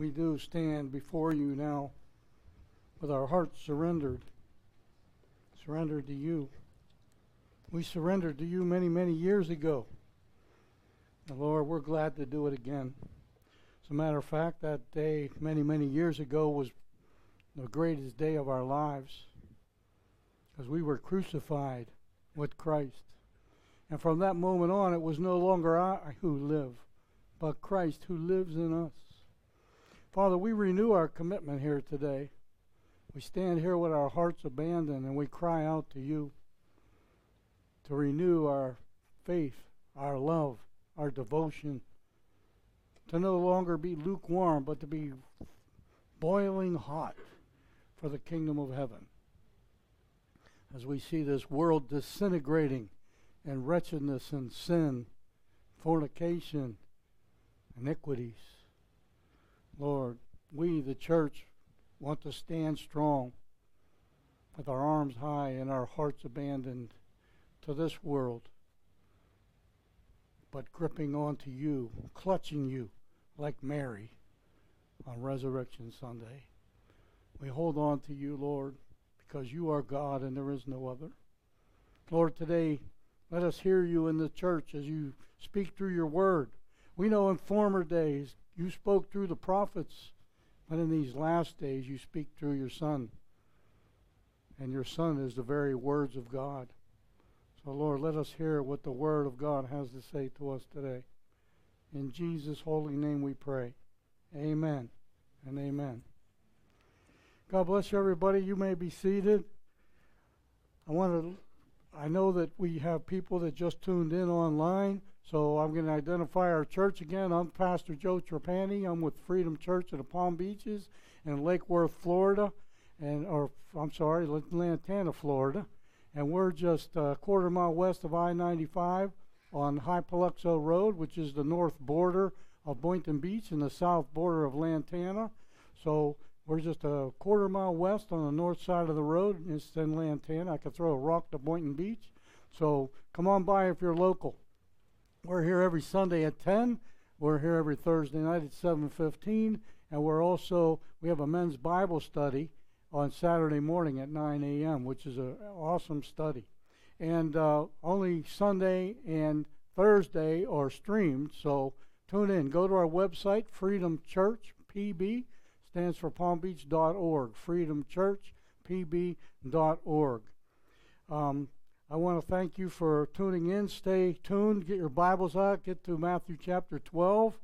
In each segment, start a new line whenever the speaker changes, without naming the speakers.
we do stand before you now with our hearts surrendered, surrendered to you. We surrendered to you many, many years ago. And Lord, we're glad to do it again. As a matter of fact, that day, many, many years ago, was the greatest day of our lives because we were crucified with Christ. And from that moment on, it was no longer I who live, but Christ who lives in us. Father, we renew our commitment here today. We stand here with our hearts abandoned and we cry out to you to renew our faith, our love, our devotion, to no longer be lukewarm, but to be boiling hot for the kingdom of heaven. As we see this world disintegrating in wretchedness and sin, fornication, iniquities. Lord, we, the church, want to stand strong with our arms high and our hearts abandoned to this world, but gripping onto you, clutching you like Mary on Resurrection Sunday. We hold on to you, Lord, because you are God and there is no other. Lord, today, let us hear you in the church as you speak through your word. We know in former days you spoke through the prophets, but in these last days you speak through your Son. And your Son is the very words of God. So, Lord, let us hear what the Word of God has to say to us today. In Jesus' holy name we pray. Amen and amen. God bless you, everybody. You may be seated. I want to. I know that we have people that just tuned in online. So I'm going to identify our church again. I'm Pastor Joe Trapani. I'm with Freedom Church in the Palm Beaches in Lake Worth, Florida, and or I'm sorry, Lantana, Florida, and we're just a quarter mile west of I-95 on Hypoluxo Road, which is the north border of Boynton Beach and the south border of Lantana. So we're just a quarter mile west on the north side of the road. It's in Lantana. I could throw a rock to Boynton Beach. So come on by if you're local. We're here every Sunday at 10. We're here every Thursday night at 7:15, and we're also we have a men's Bible study on Saturday morning at 9 a.m., which is an awesome study. And uh, only Sunday and Thursday are streamed, so tune in. Go to our website, Freedom Church PB, stands for palmbeach.org, freedomchurchpb.org. Um, I want to thank you for tuning in. Stay tuned. Get your Bibles out. Get to Matthew chapter 12.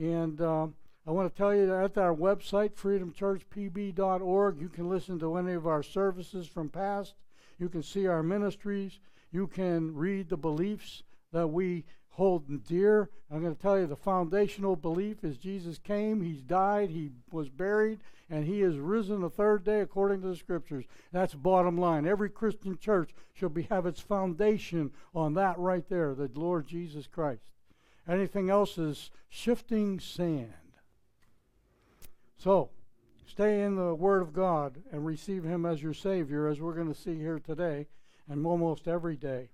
And uh, I want to tell you that at our website, freedomchurchpb.org, you can listen to any of our services from past. You can see our ministries. You can read the beliefs that we hold dear. I'm going to tell you the foundational belief is Jesus came, He's died, He was buried, and He is risen the third day according to the Scriptures. That's bottom line. Every Christian church should be have its foundation on that right there, the Lord Jesus Christ. Anything else is shifting sand. So, stay in the Word of God and receive Him as your Savior, as we're going to see here today and almost every day.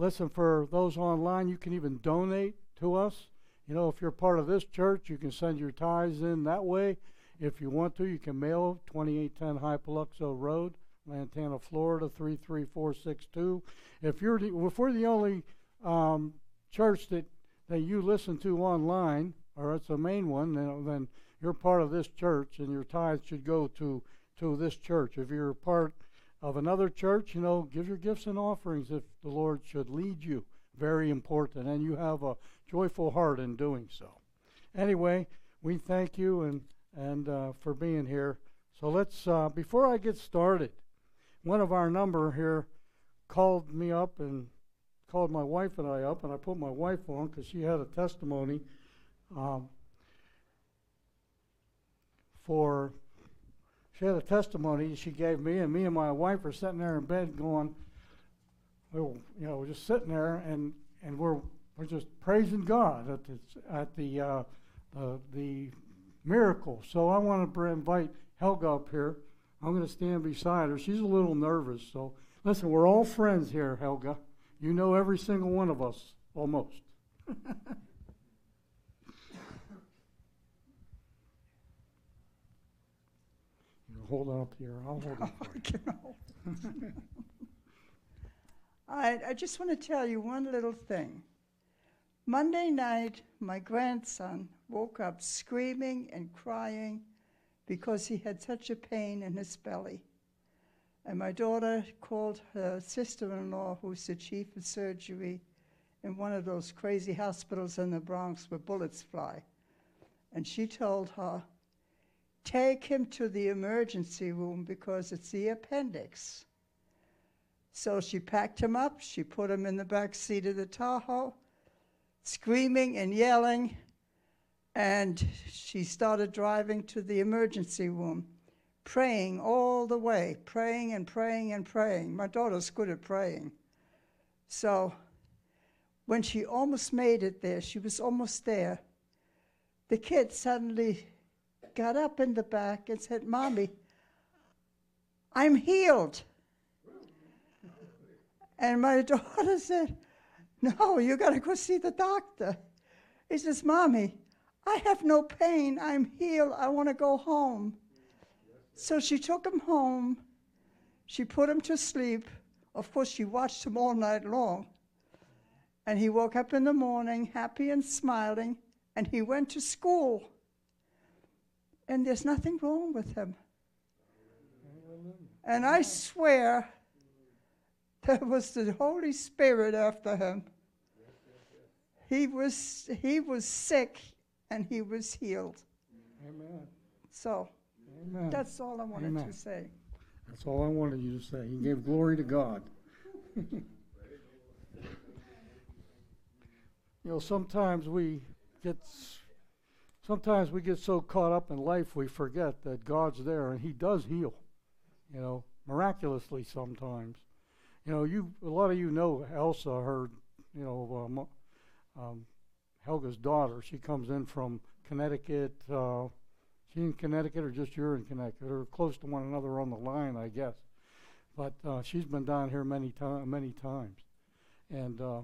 Listen, for those online, you can even donate to us. You know, if you're part of this church, you can send your tithes in that way. If you want to, you can mail 2810 Hypoluxo Road, Lantana, Florida 33462. If you're the, if we're the only um, church that that you listen to online, or it's the main one, then, then you're part of this church, and your tithes should go to to this church. If you're part of another church, you know, give your gifts and offerings if the Lord should lead you. Very important. And you have a joyful heart in doing so. Anyway, we thank you and, and uh, for being here. So let's, uh, before I get started, one of our number here called me up and called my wife and I up, and I put my wife on because she had a testimony um, for she had a testimony she gave me, and me and my wife are sitting there in bed going, well, you know, we're just sitting there, and and we're we're just praising God at the at the uh, the miracle. So I want to invite Helga up here. I'm going to stand beside her. She's a little nervous, so listen. We're all friends here, Helga. You know every single one of us, almost. hold on up here. I'll hold it you.
I, I just want to tell you one little thing. Monday night, my grandson woke up screaming and crying because he had such a pain in his belly. And my daughter called her sister in law, who's the chief of surgery in one of those crazy hospitals in the Bronx where bullets fly. And she told her, Take him to the emergency room because it's the appendix. So she packed him up, she put him in the back seat of the Tahoe, screaming and yelling, and she started driving to the emergency room, praying all the way, praying and praying and praying. My daughter's good at praying. So when she almost made it there, she was almost there, the kid suddenly got up in the back and said, Mommy, I'm healed. And my daughter said, No, you got to go see the doctor. He says, Mommy, I have no pain. I'm healed. I want to go home. So she took him home. She put him to sleep. Of course, she watched him all night long. And he woke up in the morning happy and smiling, and he went to school. And there's nothing wrong with him. And I swear there was the Holy Spirit after him. He was, he was sick and he was healed.
Amen.
So
Amen.
that's all I wanted
Amen.
to say.
That's all I wanted you to say. You gave glory to God. you know, sometimes we get sometimes we get so caught up in life we forget that God's there and He does heal. You know, miraculously sometimes. You know, you a lot of you know Elsa, her, you know, um, um, Helga's daughter. She comes in from Connecticut. Uh, she in Connecticut or just you're in Connecticut or close to one another on the line, I guess. But uh, she's been down here many times, many times, and uh,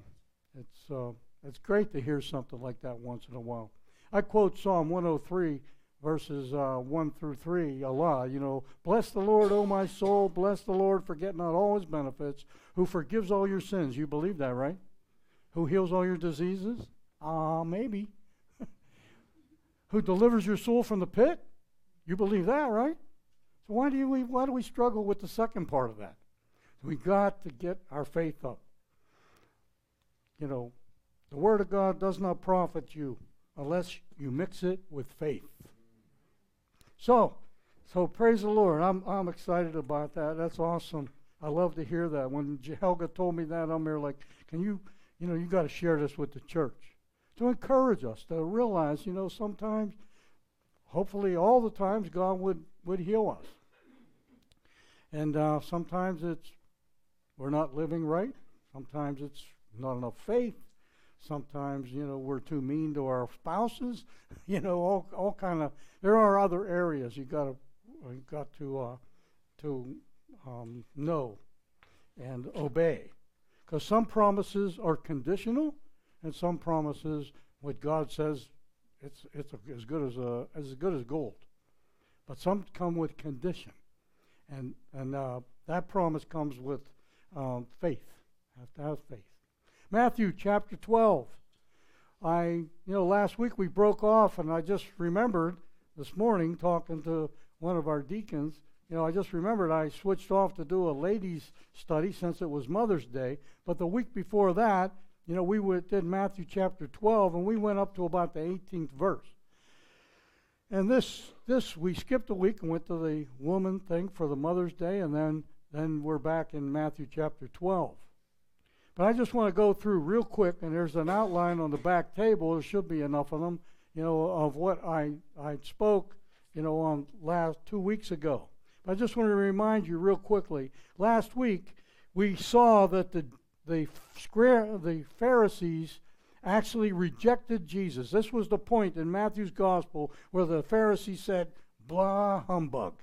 it's uh, it's great to hear something like that once in a while. I quote Psalm 103 verses uh, 1 through 3 a. You know, bless the Lord, O my soul, bless the Lord, forget not all his benefits, who forgives all your sins. You believe that, right? Who heals all your diseases? Ah, uh, maybe. who delivers your soul from the pit? You believe that, right? So why do we why do we struggle with the second part of that? We got to get our faith up. You know, the word of God does not profit you unless you mix it with faith. So, so praise the Lord. I'm I'm excited about that. That's awesome. I love to hear that. When Helga told me that, I'm there like, can you, you know, you got to share this with the church to encourage us to realize, you know, sometimes, hopefully all the times, God would, would heal us. And uh, sometimes it's we're not living right. Sometimes it's not enough faith. Sometimes, you know, we're too mean to our spouses. you know, all, all kind of. There are other areas you got to you got to uh, to um, know and obey, because some promises are conditional, and some promises, what God says, it's it's as good as a as good as gold, but some come with condition, and and uh, that promise comes with um, faith. Have to have faith. Matthew chapter twelve. I you know last week we broke off, and I just remembered this morning talking to one of our deacons. You know, I just remembered I switched off to do a ladies' study since it was Mother's Day. But the week before that, you know, we did Matthew chapter 12, and we went up to about the 18th verse. And this, this we skipped a week and went to the woman thing for the Mother's Day, and then, then we're back in Matthew chapter 12. But I just want to go through real quick, and there's an outline on the back table. There should be enough of them, you know, of what I, I spoke, you know, on last two weeks ago. But I just want to remind you real quickly. Last week we saw that the the square the Pharisees actually rejected Jesus. This was the point in Matthew's gospel where the Pharisees said, "Blah humbug,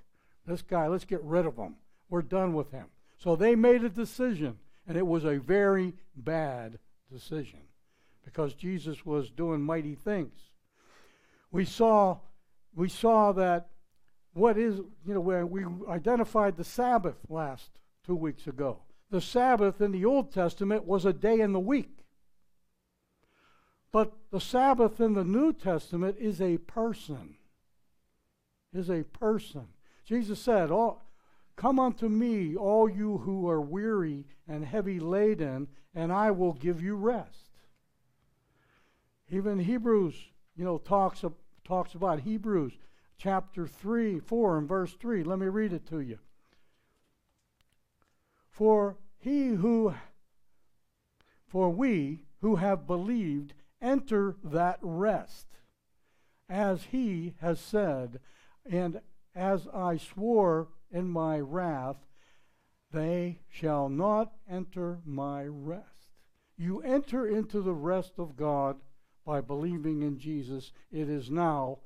this guy. Let's get rid of him. We're done with him." So they made a decision, and it was a very bad decision because Jesus was doing mighty things. We saw we saw that what is, you know, where we identified the Sabbath last two weeks ago. The Sabbath in the Old Testament was a day in the week. But the Sabbath in the New Testament is a person. Is a person. Jesus said, all, Come unto me, all you who are weary and heavy laden, and I will give you rest. Even Hebrews, you know, talks, talks about Hebrews chapter 3, 4, and verse 3. Let me read it to you. For he who, for we who have believed enter that rest, as he has said, and as I swore in my wrath, they shall not enter my rest. You enter into the rest of God by believing in Jesus. It is now,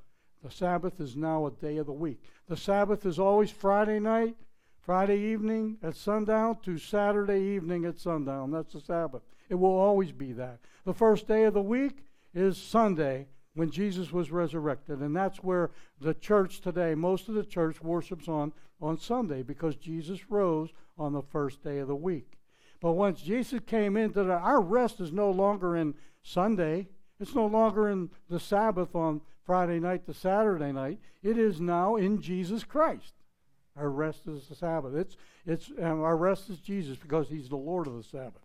the Sabbath is now a day of the week. The Sabbath is always Friday night, Friday evening at sundown to Saturday evening at sundown. That's the Sabbath. It will always be that. The first day of the week is Sunday when Jesus was resurrected. And that's where the church today, most of the church worships on on Sunday because Jesus rose on the first day of the week. But once Jesus came into the, our rest is no longer in Sunday. It's no longer in the Sabbath on Friday night to Saturday night. It is now in Jesus Christ. Our rest is the Sabbath. It's, it's, um, our rest is Jesus because He's the Lord of the Sabbath.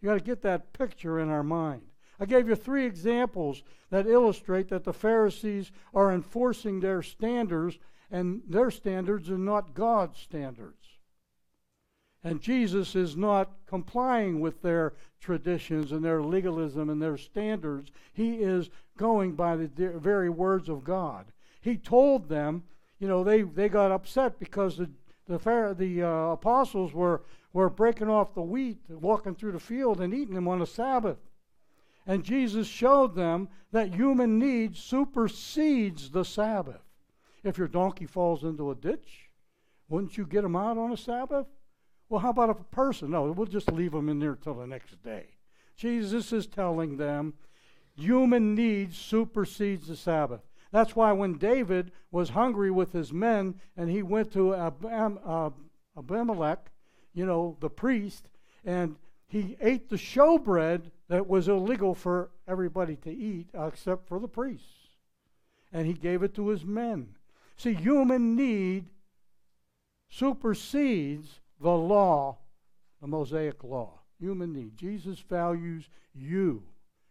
You got to get that picture in our mind. I gave you three examples that illustrate that the Pharisees are enforcing their standards, and their standards are not God's standards. And Jesus is not complying with their traditions and their legalism and their standards. He is going by the very words of God. He told them, you know, they, they got upset because the, the, the uh, apostles were, were breaking off the wheat, walking through the field, and eating them on the Sabbath. And Jesus showed them that human need supersedes the Sabbath. If your donkey falls into a ditch, wouldn't you get him out on a Sabbath? Well, how about a person? No, we'll just leave them in there till the next day. Jesus is telling them human need supersedes the Sabbath. That's why when David was hungry with his men and he went to uh, Abimelech, you know, the priest, and he ate the showbread that was illegal for everybody to eat except for the priests. And he gave it to his men. See, human need supersedes the law, the Mosaic law. Human need. Jesus values you.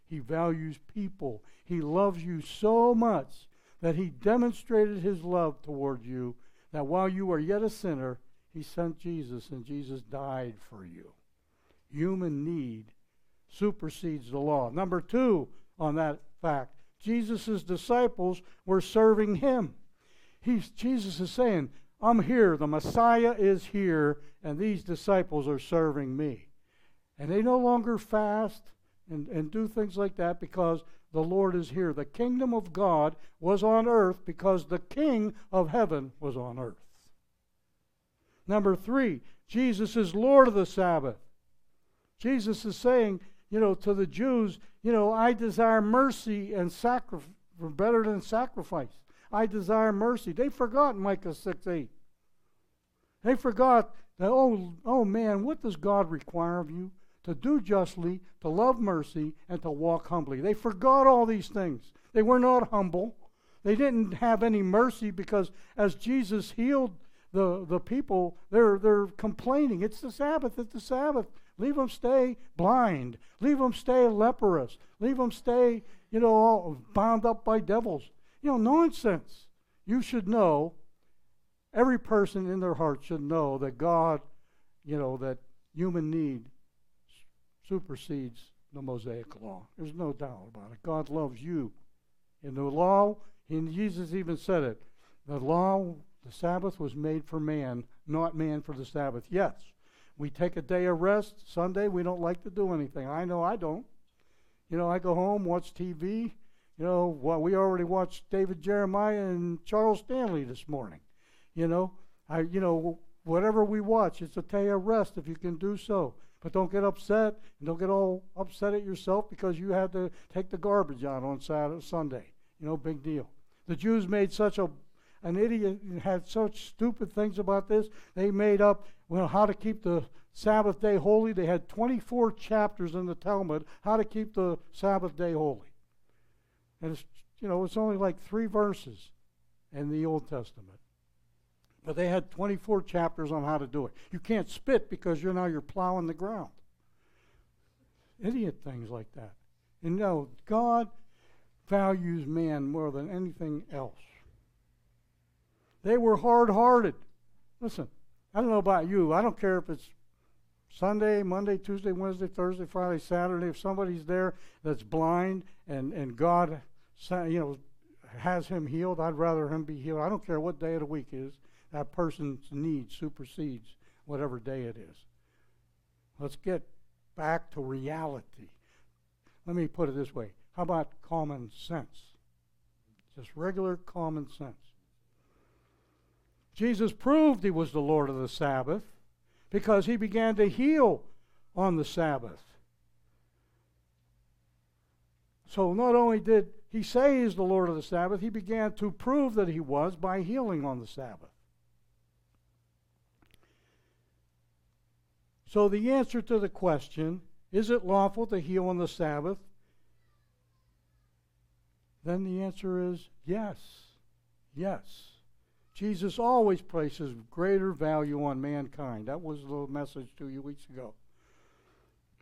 He values people. He loves you so much that he demonstrated his love toward you that while you were yet a sinner, he sent Jesus and Jesus died for you. Human need supersedes the law. Number two on that fact, Jesus' disciples were serving him. He's, Jesus is saying, I'm here, the Messiah is here, and these disciples are serving me. And they no longer fast and, and do things like that because the Lord is here. The kingdom of God was on earth because the King of heaven was on earth. Number three, Jesus is Lord of the Sabbath. Jesus is saying, you know, to the Jews, you know, I desire mercy and sacrifice better than sacrifice. I desire mercy. They forgot Micah 6 8. They forgot that, oh, oh man, what does God require of you? To do justly, to love mercy, and to walk humbly. They forgot all these things. They were not humble. They didn't have any mercy because as Jesus healed the, the people, they're, they're complaining. It's the Sabbath, it's the Sabbath. Leave them stay blind. Leave them stay leprous. Leave them stay, you know, bound up by devils. You know, nonsense. You should know, every person in their heart should know that God, you know, that human need supersedes the Mosaic law. There's no doubt about it. God loves you. In the law, and Jesus even said it, the law, the Sabbath was made for man, not man for the Sabbath. Yes, we take a day of rest. Sunday, we don't like to do anything. I know I don't. You know, I go home, watch TV. You know, well, we already watched David Jeremiah and Charles Stanley this morning. You know, I, you know, whatever we watch, it's a day of rest if you can do so. But don't get upset and don't get all upset at yourself because you had to take the garbage out on Saturday, Sunday. You know, big deal. The Jews made such a an idiot had such stupid things about this. They made up well how to keep the Sabbath day holy. They had 24 chapters in the Talmud how to keep the Sabbath day holy. And it's you know it's only like three verses in the Old Testament. But they had 24 chapters on how to do it. You can't spit because you're now you're plowing the ground. Idiot things like that. And no, God values man more than anything else. They were hard hearted. Listen, I don't know about you. I don't care if it's Sunday, Monday, Tuesday, Wednesday, Thursday, Friday, Saturday. If somebody's there that's blind and, and God you know, has him healed, I'd rather him be healed. I don't care what day of the week is. That person's need supersedes whatever day it is. Let's get back to reality. Let me put it this way how about common sense? Just regular common sense. Jesus proved he was the Lord of the Sabbath because he began to heal on the Sabbath. So not only did he say he's the Lord of the Sabbath, he began to prove that he was by healing on the Sabbath. So the answer to the question, is it lawful to heal on the Sabbath? Then the answer is yes. Yes. Jesus always places greater value on mankind. That was the message two weeks ago.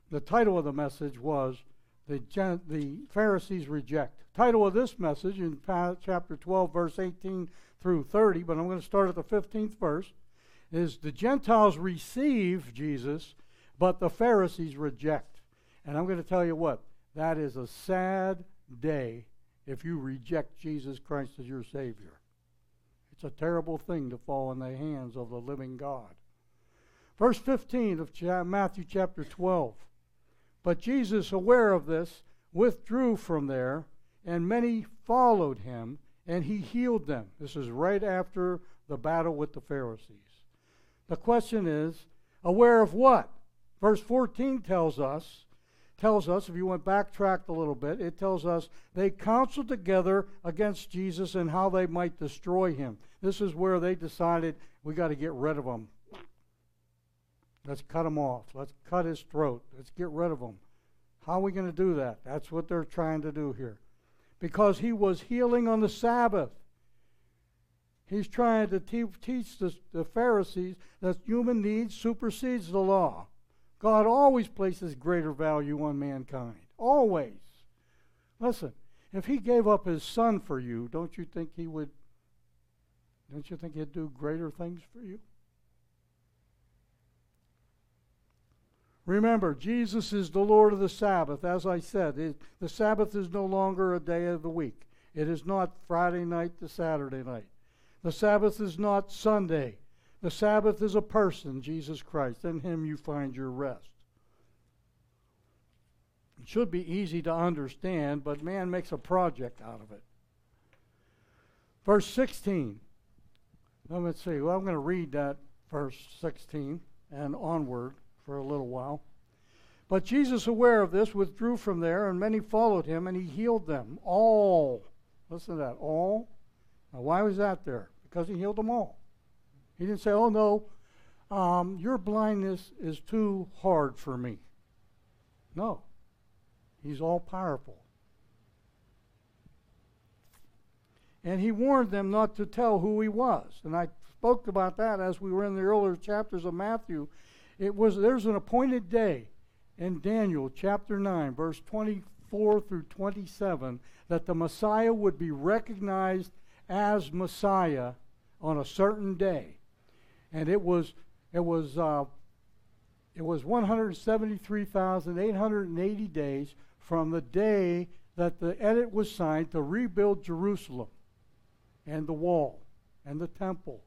The title of the message was the, the Pharisees Reject. Title of this message in chapter 12, verse 18 through 30, but I'm going to start at the 15th verse, is the Gentiles receive Jesus, but the Pharisees reject. And I'm going to tell you what, that is a sad day if you reject Jesus Christ as your Savior. It's a terrible thing to fall in the hands of the living God. Verse 15 of Matthew chapter 12. But Jesus, aware of this, withdrew from there, and many followed him, and he healed them. This is right after the battle with the Pharisees. The question is, aware of what? Verse 14 tells us tells us, if you went backtracked a little bit, it tells us they counseled together against Jesus and how they might destroy him. This is where they decided we got to get rid of him. Let's cut him off. Let's cut his throat. Let's get rid of him. How are we going to do that? That's what they're trying to do here. Because he was healing on the Sabbath. He's trying to te- teach the, the Pharisees that human needs supersedes the law. God always places greater value on mankind. Always. Listen, if he gave up his son for you, don't you think he would don't you think he'd do greater things for you? Remember, Jesus is the Lord of the Sabbath. As I said, it, the Sabbath is no longer a day of the week. It is not Friday night to Saturday night. The Sabbath is not Sunday. The Sabbath is a person, Jesus Christ. In him you find your rest. It should be easy to understand, but man makes a project out of it. Verse 16. Let's see. Well, I'm going to read that verse 16 and onward for a little while. But Jesus, aware of this, withdrew from there, and many followed him, and he healed them all. Listen to that. All. Now, why was that there? Because he healed them all. He didn't say, oh, no, um, your blindness is too hard for me. No. He's all powerful. And he warned them not to tell who he was. And I spoke about that as we were in the earlier chapters of Matthew. It was there's an appointed day in Daniel chapter 9, verse 24 through 27, that the Messiah would be recognized as Messiah on a certain day and it was it was uh, it was 173,880 days from the day that the edit was signed to rebuild Jerusalem and the wall and the temple.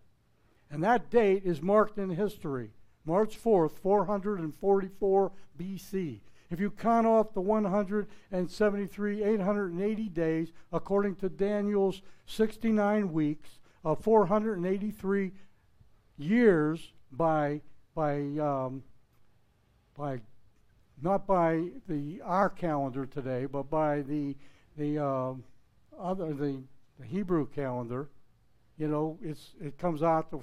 And that date is marked in history, March 4th, 444 BC. If you count off the 173, 880 days, according to Daniel's 69 weeks of 483 years by by um, by not by the our calendar today, but by the the uh, other the, the Hebrew calendar, You know, it's it comes out to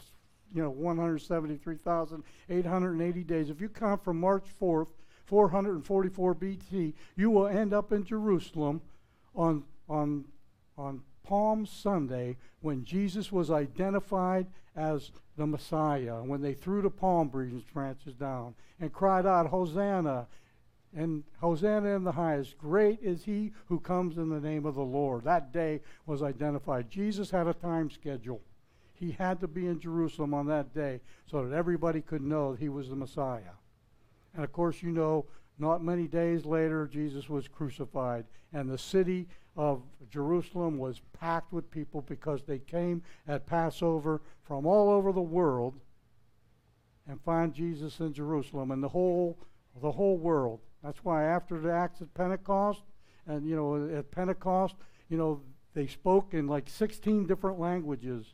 you know 173,880 days. If you count from March 4th, 444 BC, you will end up in Jerusalem on on on Palm Sunday when Jesus was identified as the Messiah, when they threw the palm branches down and cried out, Hosanna, and Hosanna in the highest. Great is he who comes in the name of the Lord. That day was identified. Jesus had a time schedule. He had to be in Jerusalem on that day so that everybody could know that he was the Messiah. And of course, you know, not many days later, Jesus was crucified, and the city of Jerusalem was packed with people because they came at Passover from all over the world and find Jesus in Jerusalem and the whole the whole world. That's why after the Acts of Pentecost and you know at Pentecost, you know, they spoke in like 16 different languages.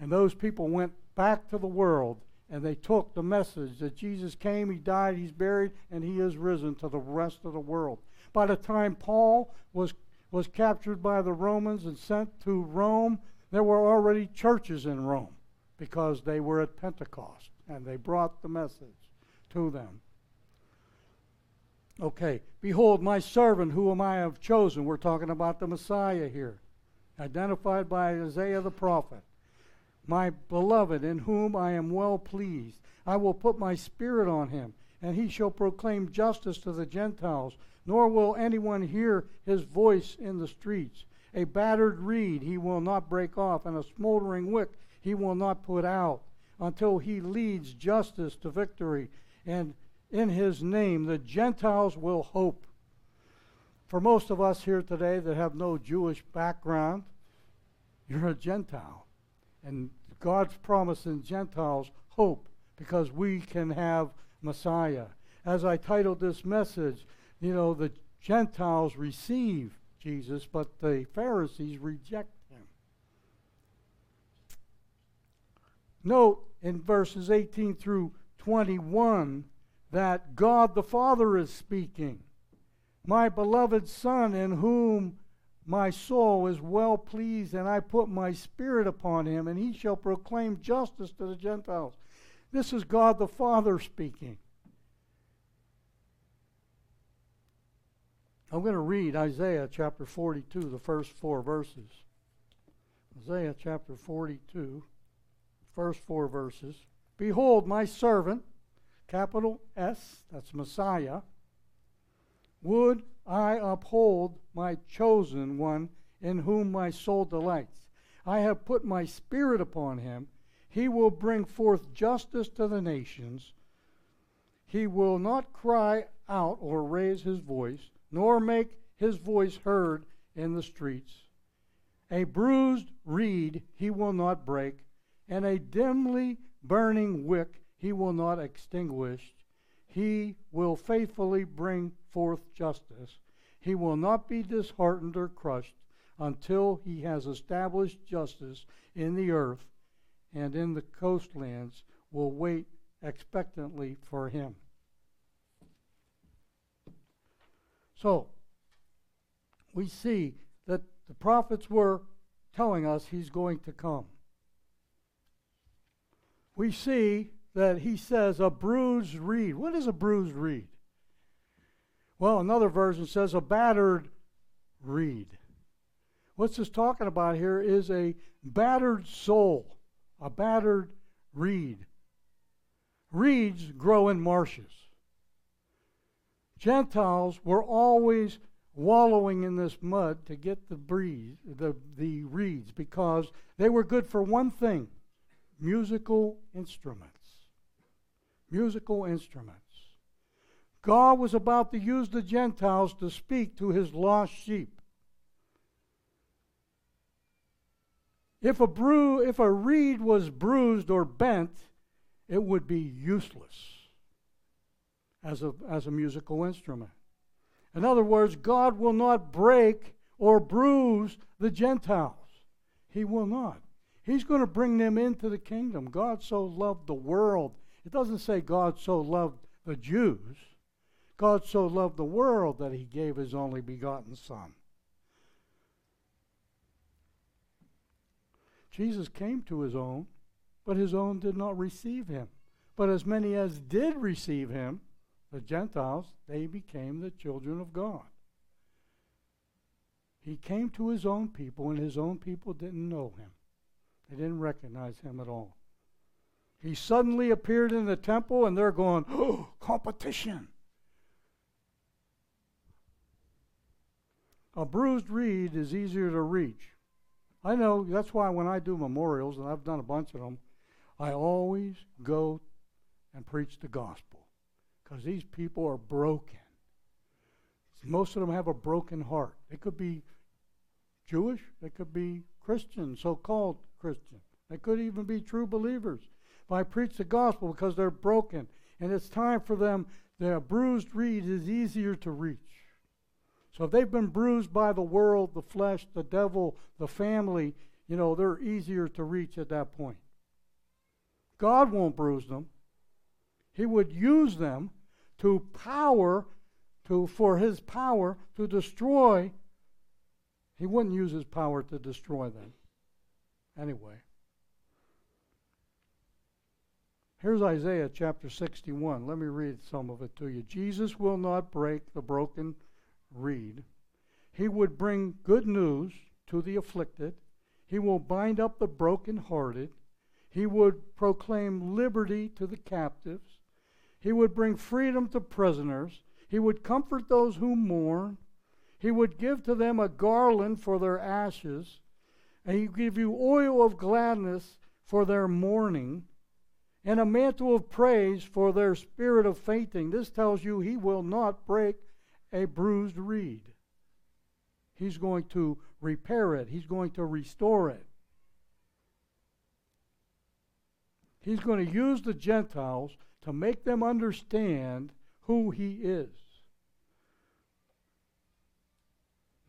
And those people went back to the world and they took the message that Jesus came, he died, he's buried, and he is risen to the rest of the world. By the time Paul was, was captured by the Romans and sent to Rome, there were already churches in Rome because they were at Pentecost and they brought the message to them. Okay, behold, my servant whom I have chosen. We're talking about the Messiah here, identified by Isaiah the prophet. My beloved, in whom I am well pleased. I will put my spirit on him, and he shall proclaim justice to the Gentiles nor will anyone hear his voice in the streets. A battered reed he will not break off, and a smoldering wick he will not put out, until he leads justice to victory, and in his name the Gentiles will hope. For most of us here today that have no Jewish background, you're a Gentile. And God's promise in Gentiles hope because we can have Messiah. As I titled this message, you know, the Gentiles receive Jesus, but the Pharisees reject him. Note in verses 18 through 21 that God the Father is speaking. My beloved Son, in whom my soul is well pleased, and I put my spirit upon him, and he shall proclaim justice to the Gentiles. This is God the Father speaking. I'm going to read Isaiah chapter 42, the first four verses. Isaiah chapter 42, first four verses. Behold, my servant, capital S, that's Messiah, would I uphold my chosen one in whom my soul delights. I have put my spirit upon him. He will bring forth justice to the nations. He will not cry out or raise his voice nor make his voice heard in the streets. A bruised reed he will not break, and a dimly burning wick he will not extinguish. He will faithfully bring forth justice. He will not be disheartened or crushed until he has established justice in the earth and in the coastlands will wait expectantly for him. So, we see that the prophets were telling us he's going to come. We see that he says a bruised reed. What is a bruised reed? Well, another version says a battered reed. What's this talking about here is a battered soul, a battered reed. Reeds grow in marshes. Gentiles were always wallowing in this mud to get the breeze, the, the reeds because they were good for one thing musical instruments. Musical instruments. God was about to use the Gentiles to speak to his lost sheep. If a, bru- if a reed was bruised or bent, it would be useless as a, as a musical instrument. In other words, God will not break or bruise the Gentiles. He will not. He's going to bring them into the kingdom. God so loved the world. It doesn't say God so loved the Jews. God so loved the world that he gave his only begotten Son. Jesus came to his own, but his own did not receive him. But as many as did receive him, the Gentiles, they became the children of God. He came to his own people, and his own people didn't know him. They didn't recognize him at all. He suddenly appeared in the temple, and they're going, oh, competition. A bruised reed is easier to reach. I know that's why when I do memorials, and I've done a bunch of them, I always go and preach the gospel because these people are broken. Most of them have a broken heart. They could be Jewish, they could be Christian, so called Christian. They could even be true believers. But I preach the gospel because they're broken. And it's time for them, the bruised reed is easier to reach. So if they've been bruised by the world, the flesh, the devil, the family, you know, they're easier to reach at that point. God won't bruise them. He would use them to power to for his power to destroy he wouldn't use his power to destroy them. Anyway. Here's isaiah chapter 61 let me read some of it to you. Jesus will not break the broken reed. He would bring good news to the afflicted. He will bind up the brokenhearted. He would proclaim liberty to the captives he would bring freedom to prisoners. He would comfort those who mourn. He would give to them a garland for their ashes. And he would give you oil of gladness for their mourning and a mantle of praise for their spirit of fainting. This tells you he will not break a bruised reed. He's going to repair it, he's going to restore it. He's going to use the Gentiles to make them understand who he is.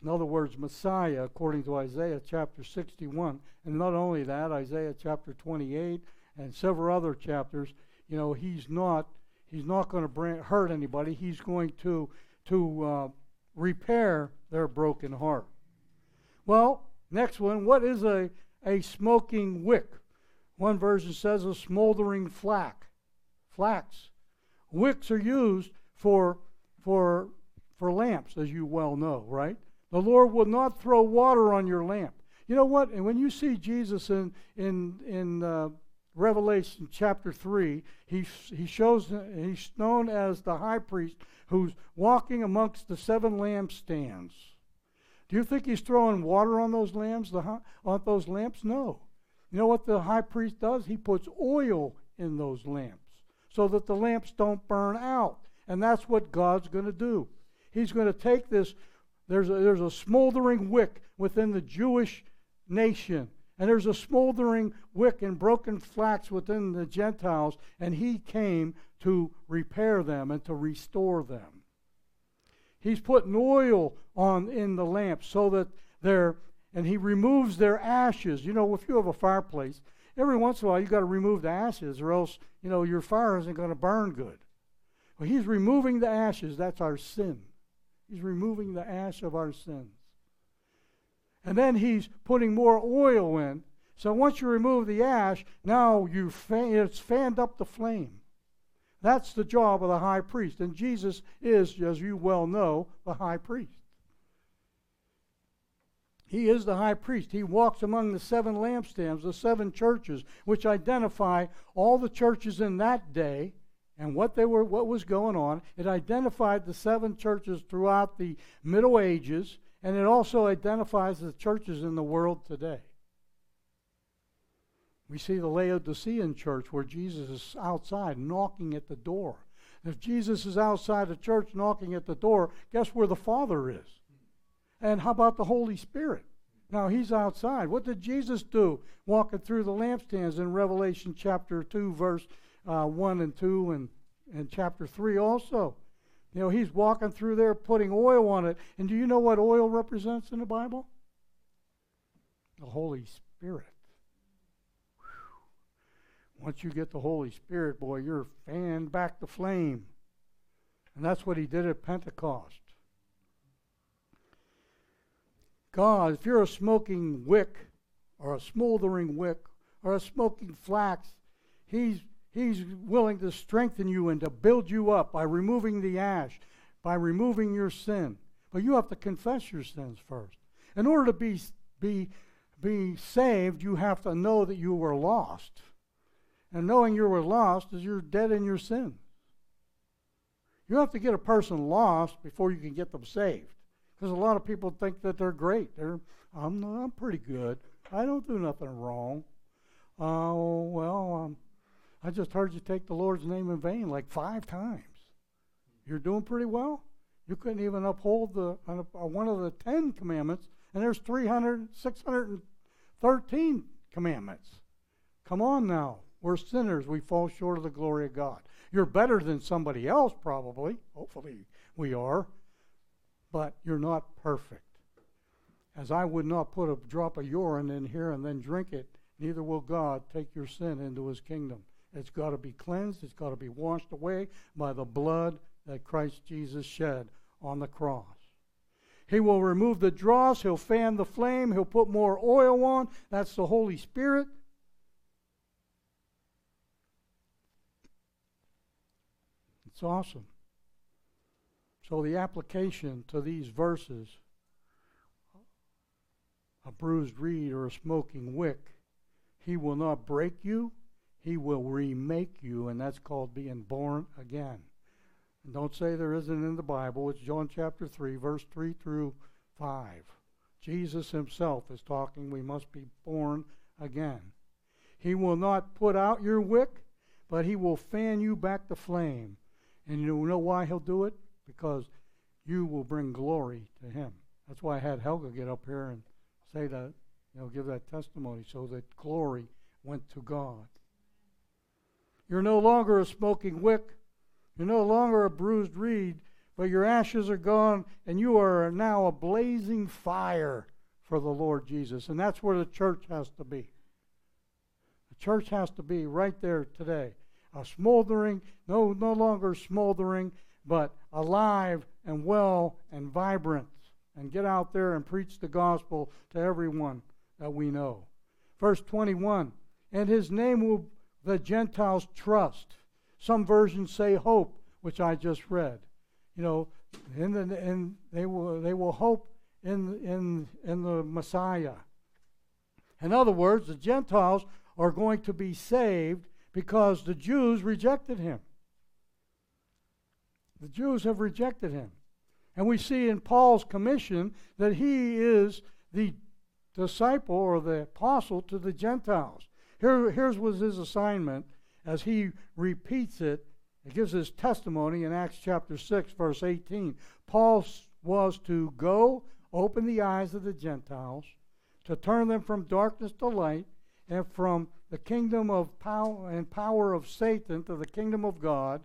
In other words, Messiah, according to Isaiah chapter 61, and not only that, Isaiah chapter 28 and several other chapters, you know, he's not he's not going to hurt anybody. He's going to to uh, repair their broken heart. Well, next one, what is a a smoking wick? One version says a smoldering flax flax. Wicks are used for, for, for lamps, as you well know, right? The Lord will not throw water on your lamp. You know what? And when you see Jesus in, in, in uh, Revelation chapter 3, he, he shows, he's known as the high priest who's walking amongst the seven lampstands. Do you think he's throwing water on those lamps, the, on those lamps? No. You know what the high priest does? He puts oil in those lamps so that the lamps don't burn out. And that's what God's going to do. He's going to take this, there's a, there's a smoldering wick within the Jewish nation, and there's a smoldering wick and broken flax within the Gentiles, and he came to repair them and to restore them. He's putting oil on in the lamps so that they're, and he removes their ashes. You know, if you have a fireplace, every once in a while you've got to remove the ashes or else you know your fire isn't going to burn good. Well he's removing the ashes that's our sin. He's removing the ash of our sins. And then he's putting more oil in. So once you remove the ash now you fan, it's fanned up the flame. That's the job of the high priest. And jesus is as you well know the high priest he is the high priest. He walks among the seven lampstands, the seven churches, which identify all the churches in that day and what they were what was going on. It identified the seven churches throughout the Middle Ages, and it also identifies the churches in the world today. We see the Laodicean church where Jesus is outside knocking at the door. If Jesus is outside the church knocking at the door, guess where the Father is? And how about the Holy Spirit? Now he's outside. What did Jesus do walking through the lampstands in Revelation chapter 2, verse uh, 1 and 2, and, and chapter 3 also? You know, he's walking through there putting oil on it. And do you know what oil represents in the Bible? The Holy Spirit. Whew. Once you get the Holy Spirit, boy, you're fanned back the flame. And that's what he did at Pentecost. God, if you're a smoking wick or a smoldering wick or a smoking flax. He's, he's willing to strengthen you and to build you up by removing the ash, by removing your sin. But you have to confess your sins first. In order to be, be, be saved, you have to know that you were lost. And knowing you were lost is you're dead in your sin. You have to get a person lost before you can get them saved. Because a lot of people think that they're great. They're, I'm, I'm pretty good. I don't do nothing wrong. Oh, well, um, I just heard you take the Lord's name in vain like five times. You're doing pretty well. You couldn't even uphold the uh, one of the Ten Commandments, and there's 300, 613 commandments. Come on now. We're sinners. We fall short of the glory of God. You're better than somebody else, probably. Hopefully, we are. But you're not perfect. As I would not put a drop of urine in here and then drink it, neither will God take your sin into his kingdom. It's got to be cleansed, it's got to be washed away by the blood that Christ Jesus shed on the cross. He will remove the dross, he'll fan the flame, he'll put more oil on. That's the Holy Spirit. It's awesome. So, the application to these verses a bruised reed or a smoking wick, he will not break you, he will remake you, and that's called being born again. And don't say there isn't in the Bible. It's John chapter 3, verse 3 through 5. Jesus himself is talking, we must be born again. He will not put out your wick, but he will fan you back to flame. And you know why he'll do it? Because you will bring glory to him. That's why I had Helga get up here and say that, you know, give that testimony so that glory went to God. You're no longer a smoking wick. You're no longer a bruised reed, but your ashes are gone, and you are now a blazing fire for the Lord Jesus. And that's where the church has to be. The church has to be right there today a smoldering, no, no longer smoldering, but alive and well and vibrant. And get out there and preach the gospel to everyone that we know. Verse 21 And his name will the Gentiles trust. Some versions say hope, which I just read. You know, in the, in, they will they will hope in in in the Messiah. In other words, the Gentiles are going to be saved because the Jews rejected him. The Jews have rejected him. And we see in Paul's commission that he is the disciple or the apostle to the Gentiles. Here, here's was his assignment as he repeats it. It gives his testimony in Acts chapter 6, verse 18. Paul was to go open the eyes of the Gentiles, to turn them from darkness to light, and from the kingdom of power and power of Satan to the kingdom of God,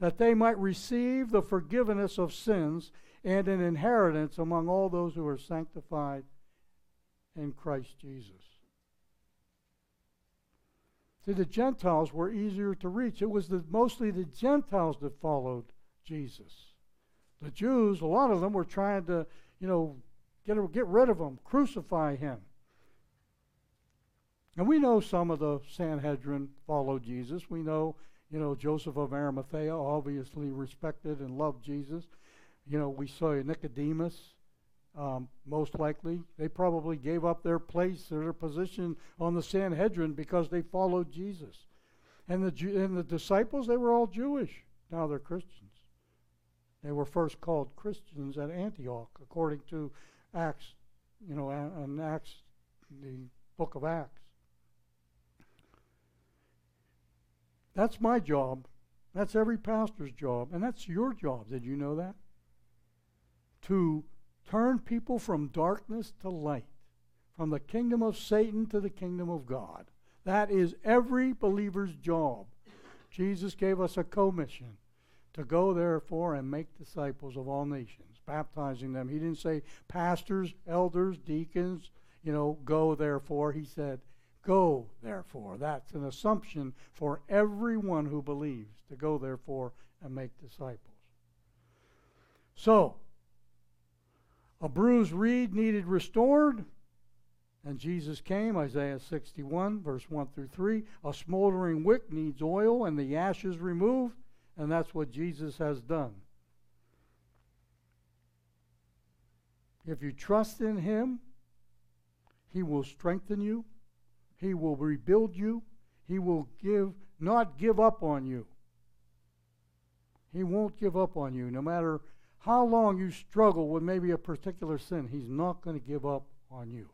that they might receive the forgiveness of sins and an inheritance among all those who are sanctified in Christ Jesus. See, the Gentiles were easier to reach. It was the, mostly the Gentiles that followed Jesus. The Jews, a lot of them were trying to, you know, get, get rid of him, crucify him. And we know some of the Sanhedrin followed Jesus. We know, you know, Joseph of Arimathea obviously respected and loved Jesus. You know, we saw Nicodemus, um, most likely. They probably gave up their place or their position on the Sanhedrin because they followed Jesus. And the, and the disciples, they were all Jewish. Now they're Christians. They were first called Christians at Antioch, according to Acts, you know, and Acts, the book of Acts. That's my job. That's every pastor's job. And that's your job. Did you know that? To turn people from darkness to light, from the kingdom of Satan to the kingdom of God. That is every believer's job. Jesus gave us a commission to go, therefore, and make disciples of all nations, baptizing them. He didn't say pastors, elders, deacons, you know, go, therefore. He said, Go, therefore. That's an assumption for everyone who believes to go, therefore, and make disciples. So, a bruised reed needed restored. And Jesus came, Isaiah 61, verse 1 through 3. A smoldering wick needs oil and the ashes removed, and that's what Jesus has done. If you trust in Him, He will strengthen you, He will rebuild you, He will give not give up on you. He won't give up on you no matter how long you struggle with maybe a particular sin. He's not going to give up on you.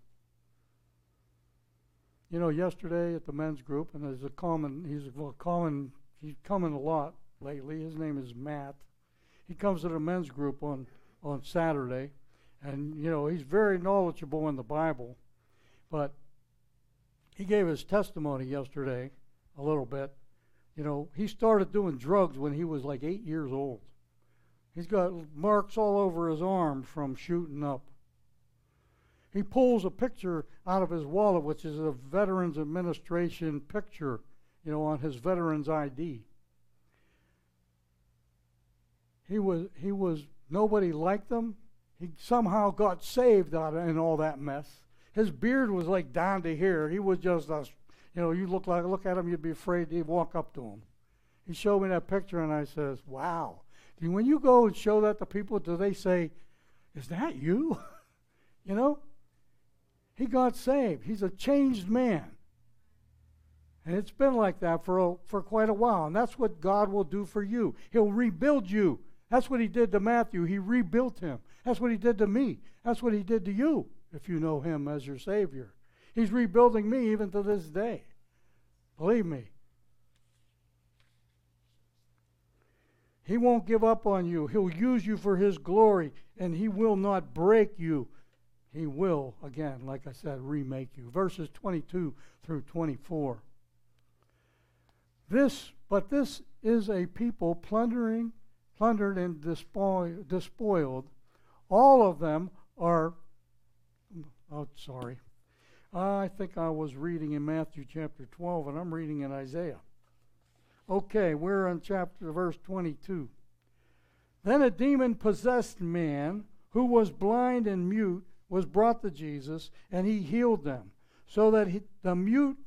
You know, yesterday at the men's group, and there's a common, he's a common, he's coming a lot lately. His name is Matt. He comes to the men's group on, on Saturday, and, you know, he's very knowledgeable in the Bible. But he gave his testimony yesterday a little bit. You know, he started doing drugs when he was like eight years old. He's got marks all over his arm from shooting up. He pulls a picture out of his wallet, which is a Veterans Administration picture, you know, on his Veterans ID. He was, he was, nobody liked him. He somehow got saved out of in all that mess. His beard was like down to here. He was just a, you know, you look like look at him, you'd be afraid to walk up to him. He showed me that picture, and I says, "Wow." When you go and show that to people, do they say, "Is that you?" you know, he got saved. He's a changed man. And it's been like that for, a, for quite a while. And that's what God will do for you. He'll rebuild you. That's what he did to Matthew. He rebuilt him. That's what he did to me. That's what he did to you if you know him as your Savior. He's rebuilding me even to this day. Believe me. He won't give up on you. He'll use you for his glory, and he will not break you. He will, again, like I said, remake you. Verses 22 through 24. This, but this is a people plundering, plundered and despoiled. All of them are, oh, sorry. I think I was reading in Matthew chapter 12, and I'm reading in Isaiah. Okay, we're in chapter verse 22. Then a demon possessed man who was blind and mute was brought to Jesus, and he healed them, so that he, the mute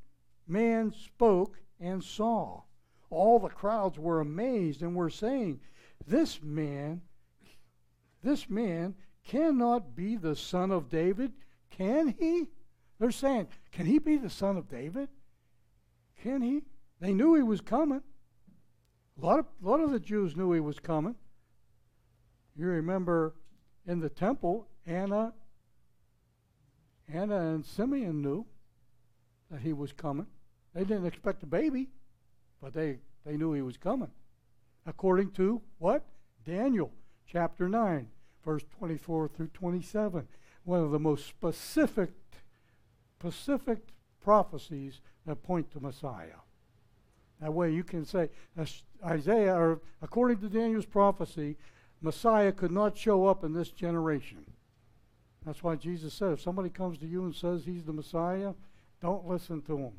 man spoke and saw. All the crowds were amazed and were saying, This man, this man cannot be the son of David, can he? They're saying, Can he be the son of David? Can he? They knew he was coming. A lot of, a lot of the Jews knew he was coming. You remember in the temple, Anna Anna and Simeon knew that he was coming. They didn't expect a baby, but they, they knew he was coming. According to what? Daniel chapter 9, verse 24 through 27. One of the most specific, specific prophecies that point to Messiah. That way you can say, Isaiah, or according to Daniel's prophecy, Messiah could not show up in this generation. That's why Jesus said, if somebody comes to you and says he's the Messiah, don't listen to him.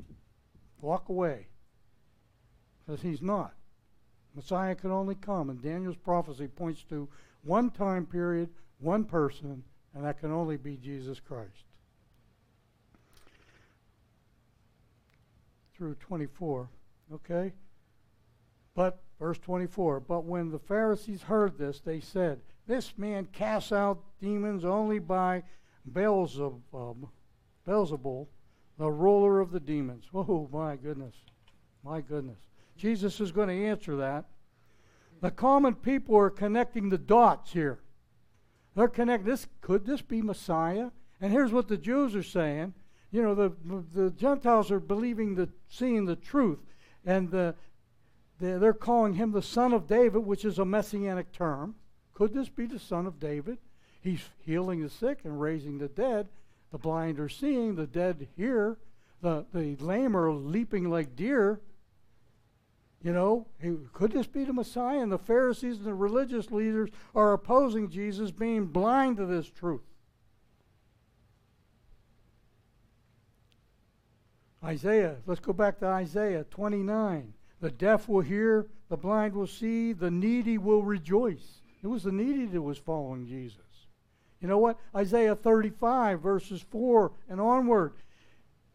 Walk away. Because he's not. Messiah can only come. And Daniel's prophecy points to one time period, one person, and that can only be Jesus Christ. Through 24. Okay? But, verse 24, but when the Pharisees heard this, they said, this man casts out demons only by Beelzebub, um, Beelzebul, the ruler of the demons. Oh, my goodness. My goodness. Jesus is going to answer that. The common people are connecting the dots here. They're connecting this could this be Messiah? And here's what the Jews are saying. You know, the the Gentiles are believing the seeing the truth. And the, the, they're calling him the son of David, which is a messianic term. Could this be the son of David? He's healing the sick and raising the dead. The blind are seeing, the dead hear, the, the lame are leaping like deer. You know, could this be the Messiah? And the Pharisees and the religious leaders are opposing Jesus, being blind to this truth. Isaiah, let's go back to Isaiah 29. The deaf will hear, the blind will see, the needy will rejoice. It was the needy that was following Jesus. You know what? Isaiah 35, verses 4 and onward.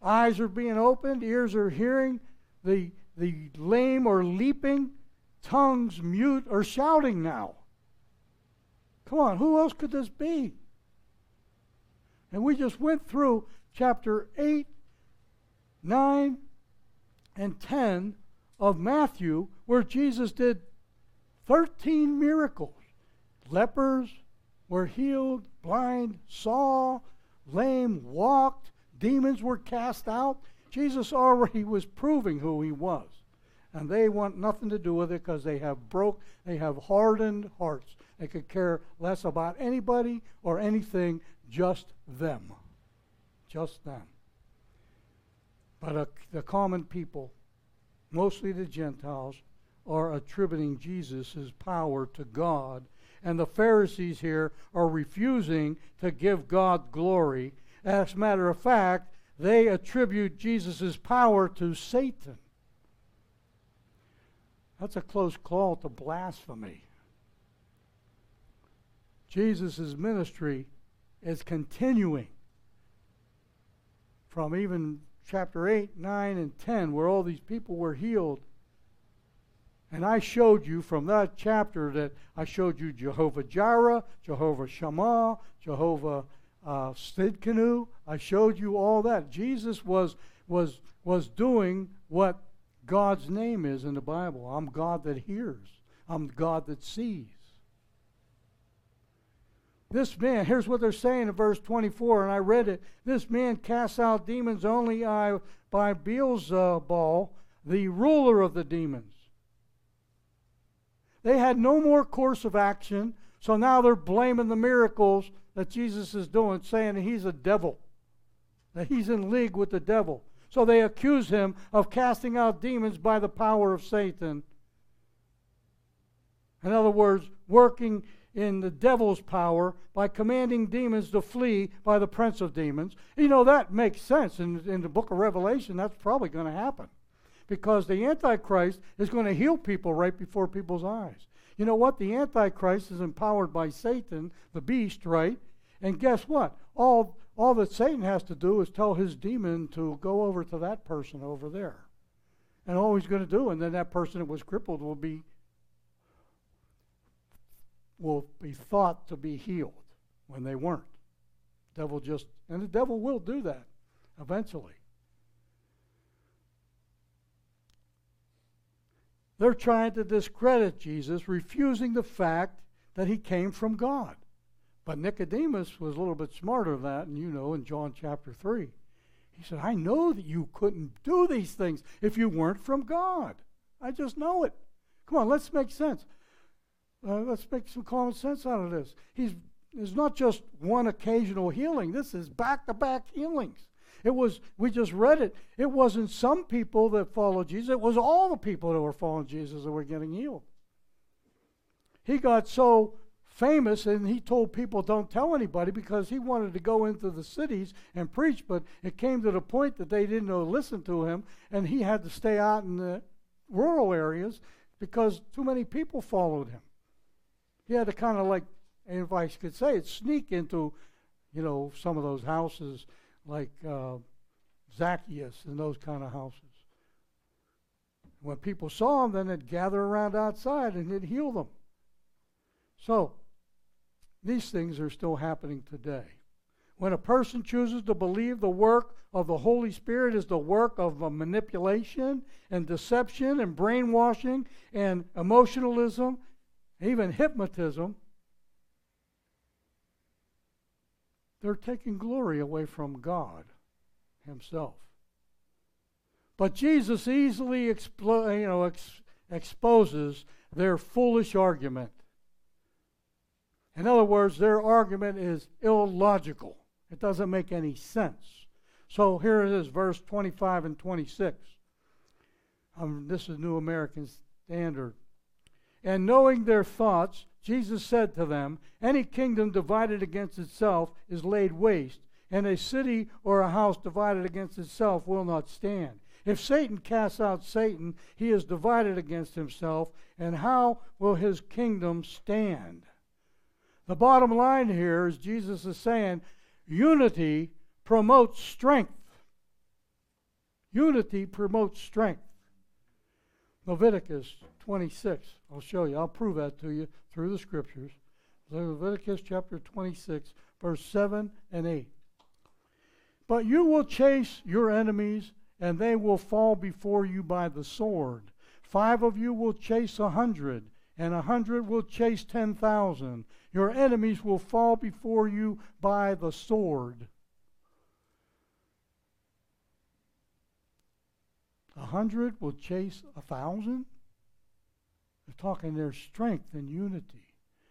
Eyes are being opened, ears are hearing, the, the lame are leaping, tongues mute or shouting now. Come on, who else could this be? And we just went through chapter 8, 9, and 10 of Matthew where Jesus did 13 miracles. Lepers were healed, blind saw, lame walked, demons were cast out. Jesus already was proving who he was. And they want nothing to do with it because they have broke, they have hardened hearts. They could care less about anybody or anything, just them. Just them. But uh, the common people, mostly the Gentiles, are attributing Jesus' power to God. And the Pharisees here are refusing to give God glory. As a matter of fact, they attribute Jesus' power to Satan. That's a close call to blasphemy. Jesus' ministry is continuing from even chapter 8, 9, and 10, where all these people were healed. And I showed you from that chapter that I showed you Jehovah Jireh, Jehovah Shammah, Jehovah uh, Tsidkenu. I showed you all that. Jesus was was was doing what God's name is in the Bible. I'm God that hears. I'm God that sees. This man, here's what they're saying in verse 24, and I read it. This man casts out demons only by Beelzebul, the ruler of the demons. They had no more course of action, so now they're blaming the miracles that Jesus is doing, saying he's a devil, that he's in league with the devil. So they accuse him of casting out demons by the power of Satan. In other words, working in the devil's power by commanding demons to flee by the prince of demons. You know, that makes sense. In, in the book of Revelation, that's probably going to happen. Because the Antichrist is going to heal people right before people's eyes. You know what? The Antichrist is empowered by Satan, the beast, right? And guess what? All, all that Satan has to do is tell his demon to go over to that person over there. And all he's going to do, and then that person that was crippled will be will be thought to be healed when they weren't. Devil just and the devil will do that eventually. They're trying to discredit Jesus, refusing the fact that he came from God. But Nicodemus was a little bit smarter than that, and you know in John chapter 3. He said, I know that you couldn't do these things if you weren't from God. I just know it. Come on, let's make sense. Uh, let's make some common sense out of this. He's it's not just one occasional healing. This is back-to-back healings. It was we just read it. It wasn't some people that followed Jesus. It was all the people that were following Jesus that were getting healed. He got so famous and he told people don't tell anybody because he wanted to go into the cities and preach but it came to the point that they didn't listen to him and he had to stay out in the rural areas because too many people followed him he had to kind of like, if I could say it, sneak into, you know, some of those houses like uh, Zacchaeus and those kind of houses. When people saw him, then they'd gather around outside and he'd heal them. So, these things are still happening today. When a person chooses to believe the work of the Holy Spirit is the work of manipulation and deception and brainwashing and emotionalism even hypnotism, they're taking glory away from God Himself. But Jesus easily explo- you know, ex- exposes their foolish argument. In other words, their argument is illogical. It doesn't make any sense. So here it is, verse 25 and 26. Um, this is New American Standard. And knowing their thoughts, Jesus said to them, Any kingdom divided against itself is laid waste, and a city or a house divided against itself will not stand. If Satan casts out Satan, he is divided against himself, and how will his kingdom stand? The bottom line here is Jesus is saying unity promotes strength. Unity promotes strength. Leviticus 26. I'll show you. I'll prove that to you through the scriptures. Leviticus chapter 26, verse 7 and 8. But you will chase your enemies, and they will fall before you by the sword. Five of you will chase a hundred, and a hundred will chase ten thousand. Your enemies will fall before you by the sword. A hundred will chase a thousand? They're talking their strength and unity.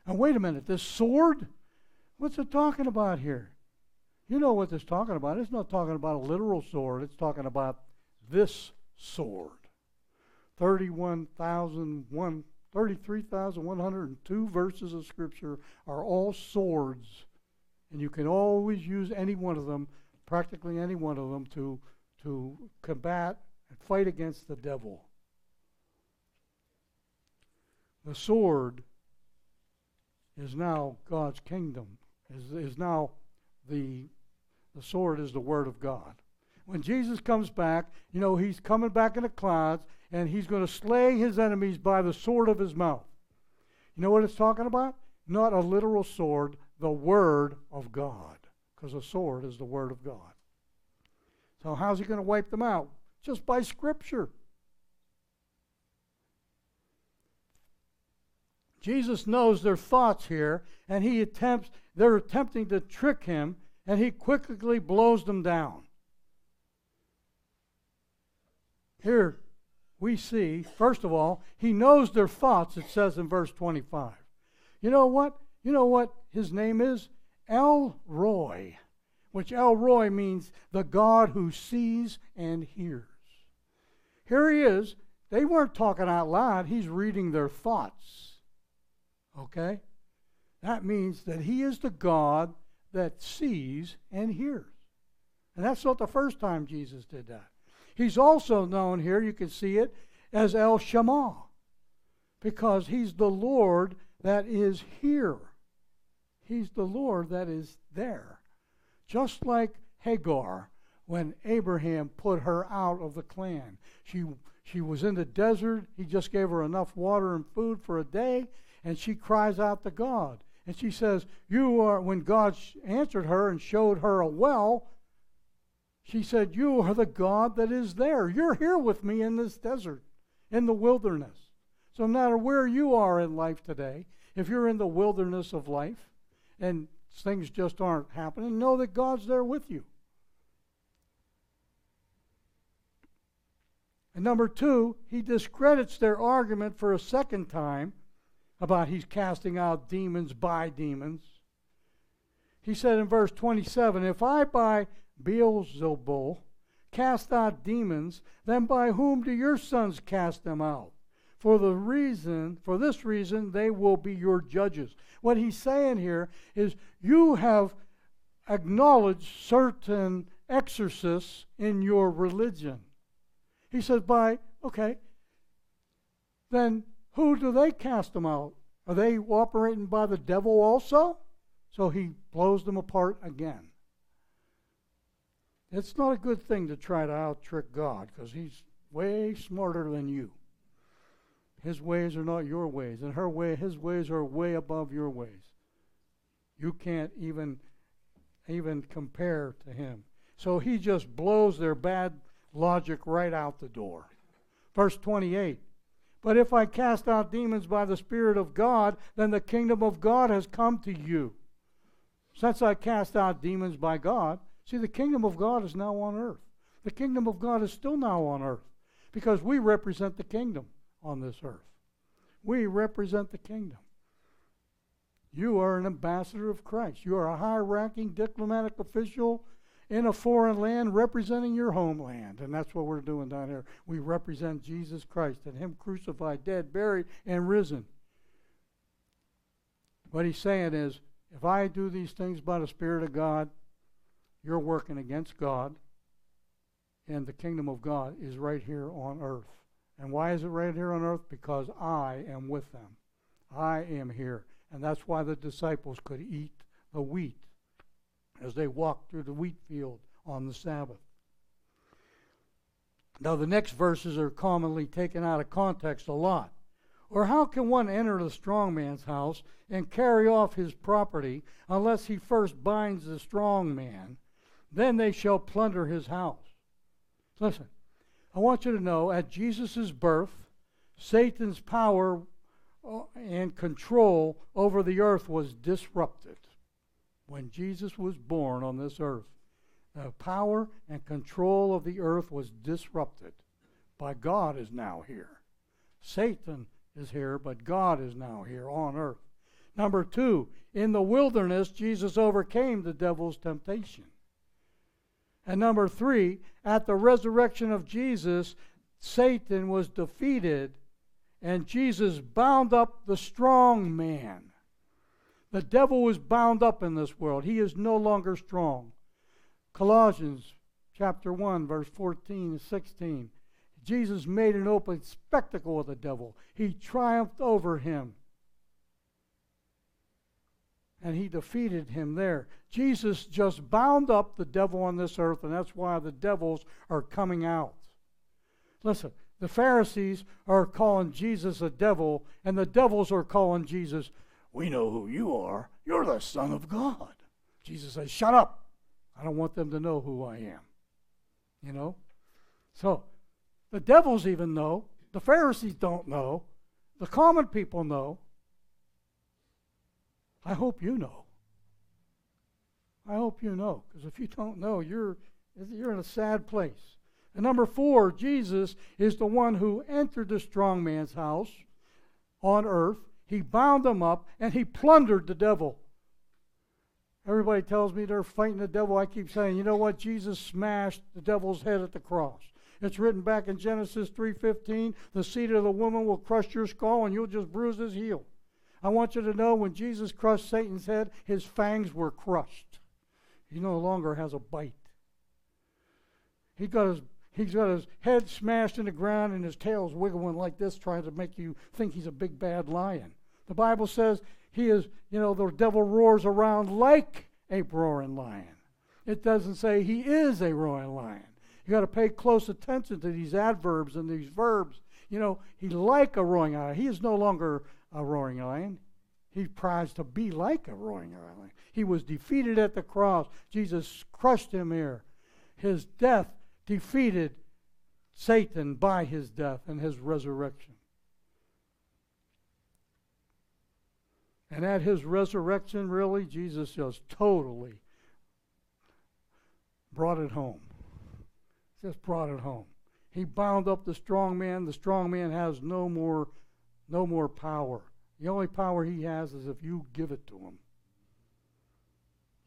And wait a minute, this sword? What's it talking about here? You know what it's talking about. It's not talking about a literal sword, it's talking about this sword. 31,001 33,102 verses of Scripture are all swords. And you can always use any one of them, practically any one of them, to, to combat and fight against the devil. The sword is now God's kingdom, is, is now the, the sword is the Word of God. When Jesus comes back, you know, he's coming back in the clouds and he's going to slay his enemies by the sword of his mouth. You know what it's talking about? Not a literal sword, the Word of God, because a sword is the Word of God. So, how's he going to wipe them out? Just by Scripture. Jesus knows their thoughts here, and he attempts, they're attempting to trick him, and he quickly blows them down. Here we see, first of all, he knows their thoughts, it says in verse 25. You know what? You know what his name is? El Roi, which El Roi means the God who sees and hears. Here he is. They weren't talking out loud, he's reading their thoughts. Okay? That means that he is the God that sees and hears. And that's not the first time Jesus did that. He's also known here, you can see it, as El Shammah, because he's the Lord that is here. He's the Lord that is there. Just like Hagar, when Abraham put her out of the clan. She, she was in the desert. He just gave her enough water and food for a day, and she cries out to God. And she says, You are, when God answered her and showed her a well, she said, You are the God that is there. You're here with me in this desert, in the wilderness. So, no matter where you are in life today, if you're in the wilderness of life and things just aren't happening, know that God's there with you. And number two, he discredits their argument for a second time about he's casting out demons by demons. He said in verse 27 If I by Beelzebul cast out demons, then by whom do your sons cast them out? For the reason, for this reason, they will be your judges. What he's saying here is you have acknowledged certain exorcists in your religion. He says, by, okay, then who do they cast them out? Are they operating by the devil also? So he blows them apart again. It's not a good thing to try to out trick God because he's way smarter than you. His ways are not your ways, and her way, his ways are way above your ways. You can't even even compare to him. So he just blows their bad logic right out the door. Verse 28 but if I cast out demons by the Spirit of God, then the kingdom of God has come to you. Since I cast out demons by God, see, the kingdom of God is now on earth. The kingdom of God is still now on earth because we represent the kingdom on this earth. We represent the kingdom. You are an ambassador of Christ. You are a high ranking diplomatic official in a foreign land representing your homeland. And that's what we're doing down here. We represent Jesus Christ and Him crucified, dead, buried, and risen. What he's saying is if I do these things by the Spirit of God, you're working against God, and the kingdom of God is right here on earth. And why is it right here on earth? Because I am with them. I am here. And that's why the disciples could eat the wheat as they walked through the wheat field on the Sabbath. Now, the next verses are commonly taken out of context a lot. Or how can one enter the strong man's house and carry off his property unless he first binds the strong man? Then they shall plunder his house. Listen, I want you to know at Jesus' birth, Satan's power uh, and control over the earth was disrupted. When Jesus was born on this earth, the power and control of the earth was disrupted by God is now here. Satan is here, but God is now here on earth. Number two, in the wilderness, Jesus overcame the devil's temptation. And number three, at the resurrection of Jesus, Satan was defeated and Jesus bound up the strong man. The devil was bound up in this world. He is no longer strong. Colossians chapter 1, verse 14 and 16. Jesus made an open spectacle of the devil. He triumphed over him. And he defeated him there. Jesus just bound up the devil on this earth, and that's why the devils are coming out. Listen, the Pharisees are calling Jesus a devil, and the devils are calling Jesus, We know who you are. You're the Son of God. Jesus says, Shut up. I don't want them to know who I am. You know? So, the devils even know. The Pharisees don't know. The common people know. I hope you know. I hope you know, because if you don't know, you're, you're in a sad place. And number four, Jesus is the one who entered the strong man's house on earth. He bound them up and he plundered the devil. Everybody tells me they're fighting the devil. I keep saying, you know what? Jesus smashed the devil's head at the cross. It's written back in Genesis 3:15, the seed of the woman will crush your skull and you'll just bruise his heel. I want you to know when Jesus crushed Satan's head, his fangs were crushed. He no longer has a bite. He got his he's got his head smashed in the ground and his tail's wiggling like this, trying to make you think he's a big bad lion. The Bible says he is, you know, the devil roars around like a roaring lion. It doesn't say he is a roaring lion. You got to pay close attention to these adverbs and these verbs. You know, he like a roaring lion. He is no longer a roaring lion. He tries to be like a roaring lion. He was defeated at the cross. Jesus crushed him here. His death defeated Satan by his death and his resurrection. And at his resurrection, really, Jesus just totally brought it home just brought it home. He bound up the strong man. The strong man has no more, no more power. The only power he has is if you give it to him.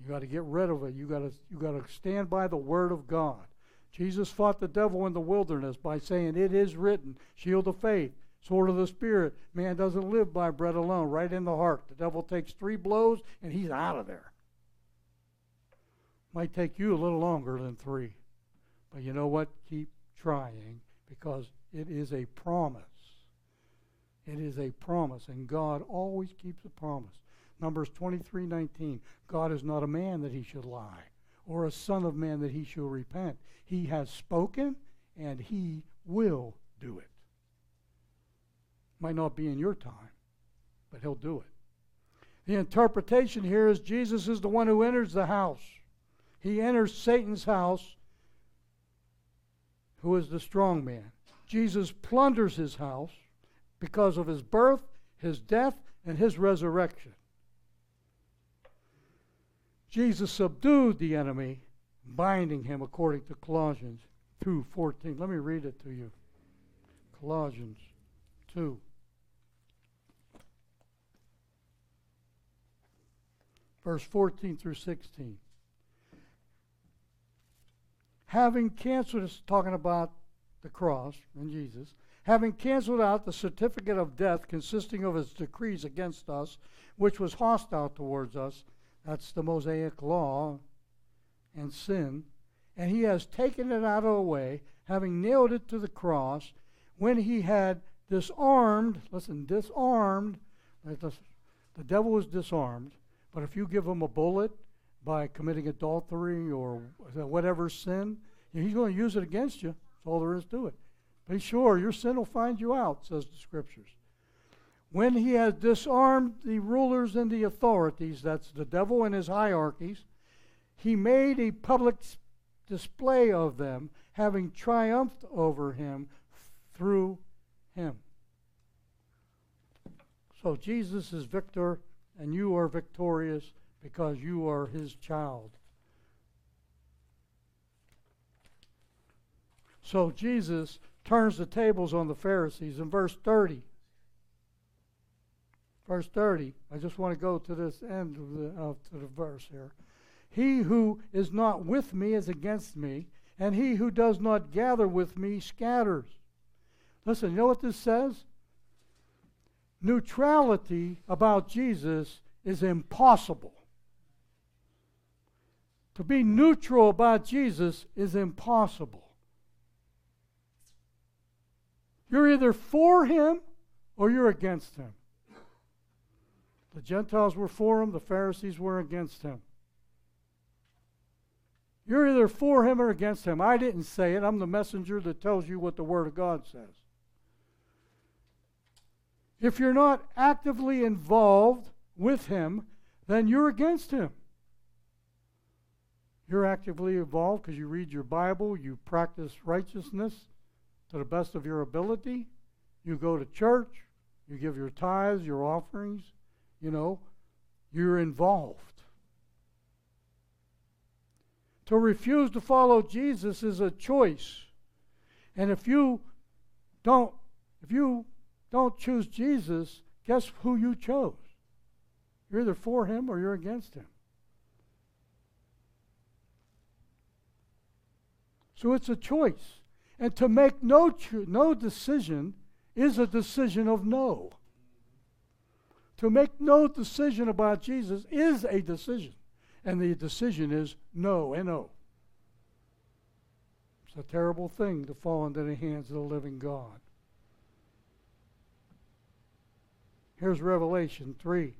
You got to get rid of it. You got to you got to stand by the word of God. Jesus fought the devil in the wilderness by saying, "It is written, shield of faith, sword of the spirit. Man doesn't live by bread alone." Right in the heart. The devil takes three blows and he's out of there. Might take you a little longer than three. But you know what? Keep trying because it is a promise. It is a promise, and God always keeps a promise. Numbers 23 19. God is not a man that he should lie, or a son of man that he should repent. He has spoken, and he will do it. Might not be in your time, but he'll do it. The interpretation here is Jesus is the one who enters the house. He enters Satan's house who is the strong man. Jesus plunders his house because of his birth, his death, and his resurrection. Jesus subdued the enemy, binding him according to Colossians 2:14. Let me read it to you. Colossians 2 verse 14 through 16 having canceled, it's talking about the cross and Jesus, having canceled out the certificate of death consisting of his decrees against us, which was hostile towards us, that's the Mosaic law and sin, and he has taken it out of the way, having nailed it to the cross, when he had disarmed, listen, disarmed, the, the devil is disarmed, but if you give him a bullet by committing adultery or whatever sin, he's going to use it against you. That's all there is to it. Be sure your sin will find you out, says the scriptures. When he has disarmed the rulers and the authorities, that's the devil and his hierarchies, he made a public display of them, having triumphed over him through him. So Jesus is victor, and you are victorious because you are his child. So Jesus turns the tables on the Pharisees in verse 30. Verse 30, I just want to go to this end of the, of the verse here. He who is not with me is against me, and he who does not gather with me scatters. Listen, you know what this says? Neutrality about Jesus is impossible. To be neutral about Jesus is impossible. You're either for him or you're against him. The Gentiles were for him, the Pharisees were against him. You're either for him or against him. I didn't say it. I'm the messenger that tells you what the Word of God says. If you're not actively involved with him, then you're against him. You're actively involved because you read your Bible, you practice righteousness, to the best of your ability. You go to church, you give your tithes, your offerings, you know, you're involved. To refuse to follow Jesus is a choice. And if you don't if you don't choose Jesus, guess who you chose? You're either for him or you're against him. So it's a choice. And to make no, cho- no decision is a decision of no. To make no decision about Jesus is a decision. And the decision is no, and N-O. It's a terrible thing to fall into the hands of the living God. Here's Revelation 3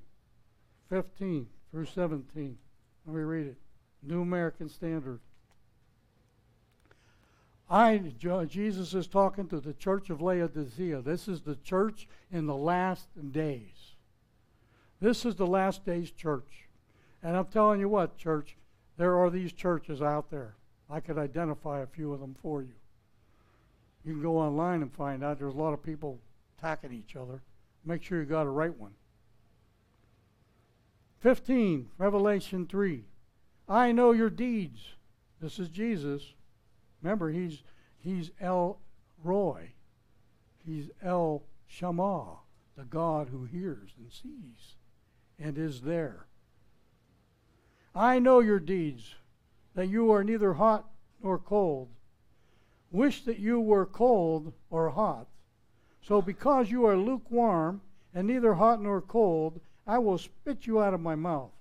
15 through 17. Let me read it. New American Standard. I, Jesus is talking to the church of Laodicea. This is the church in the last days. This is the last days church. And I'm telling you what, church, there are these churches out there. I could identify a few of them for you. You can go online and find out there's a lot of people attacking each other. Make sure you got a right one. 15, Revelation 3. I know your deeds. This is Jesus Remember, he's, he's El Roi. He's El Shammah, the God who hears and sees and is there. I know your deeds, that you are neither hot nor cold. Wish that you were cold or hot. So because you are lukewarm and neither hot nor cold, I will spit you out of my mouth.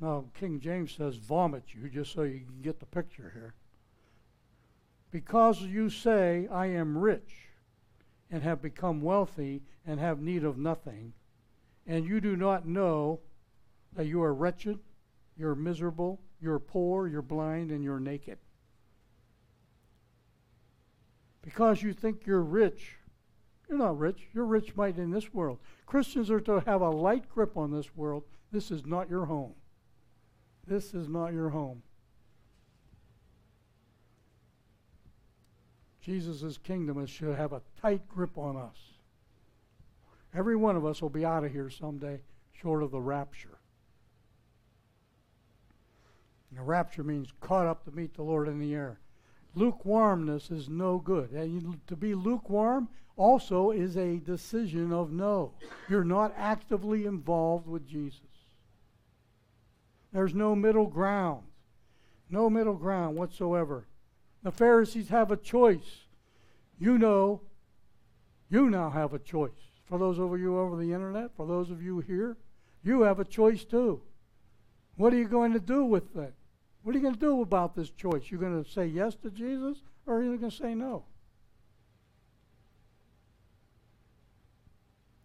Now, King James says vomit you, just so you can get the picture here. Because you say, I am rich and have become wealthy and have need of nothing, and you do not know that you are wretched, you're miserable, you're poor, you're blind, and you're naked. Because you think you're rich, you're not rich. You're rich might in this world. Christians are to have a light grip on this world. This is not your home. This is not your home. Jesus' kingdom should have a tight grip on us. Every one of us will be out of here someday, short of the rapture. And the rapture means caught up to meet the Lord in the air. Lukewarmness is no good. And to be lukewarm also is a decision of no. You're not actively involved with Jesus. There's no middle ground. No middle ground whatsoever. The Pharisees have a choice. You know, you now have a choice. For those of you over the internet, for those of you here, you have a choice too. What are you going to do with that? What are you going to do about this choice? You're going to say yes to Jesus or are you going to say no?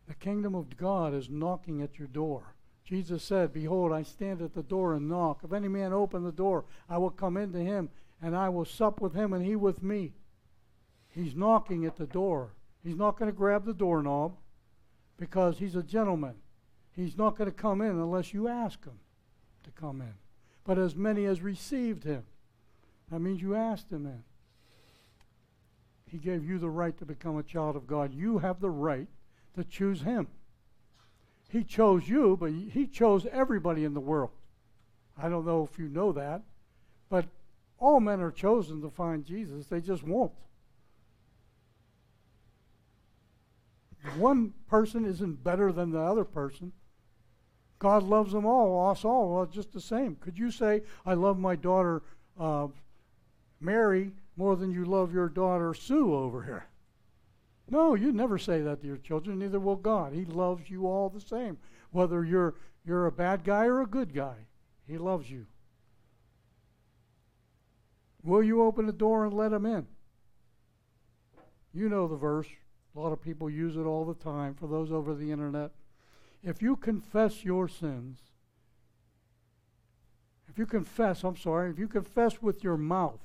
The kingdom of God is knocking at your door. Jesus said, Behold, I stand at the door and knock. If any man open the door, I will come into him, and I will sup with him, and he with me. He's knocking at the door. He's not going to grab the doorknob because he's a gentleman. He's not going to come in unless you ask him to come in. But as many as received him, that means you asked him in. He gave you the right to become a child of God. You have the right to choose him. He chose you, but he chose everybody in the world. I don't know if you know that, but all men are chosen to find Jesus. They just won't. One person isn't better than the other person. God loves them all, us all, just the same. Could you say, I love my daughter uh, Mary more than you love your daughter Sue over here? No, you never say that to your children, neither will God. He loves you all the same, whether you're, you're a bad guy or a good guy. He loves you. Will you open the door and let him in? You know the verse. A lot of people use it all the time for those over the internet. If you confess your sins, if you confess, I'm sorry, if you confess with your mouth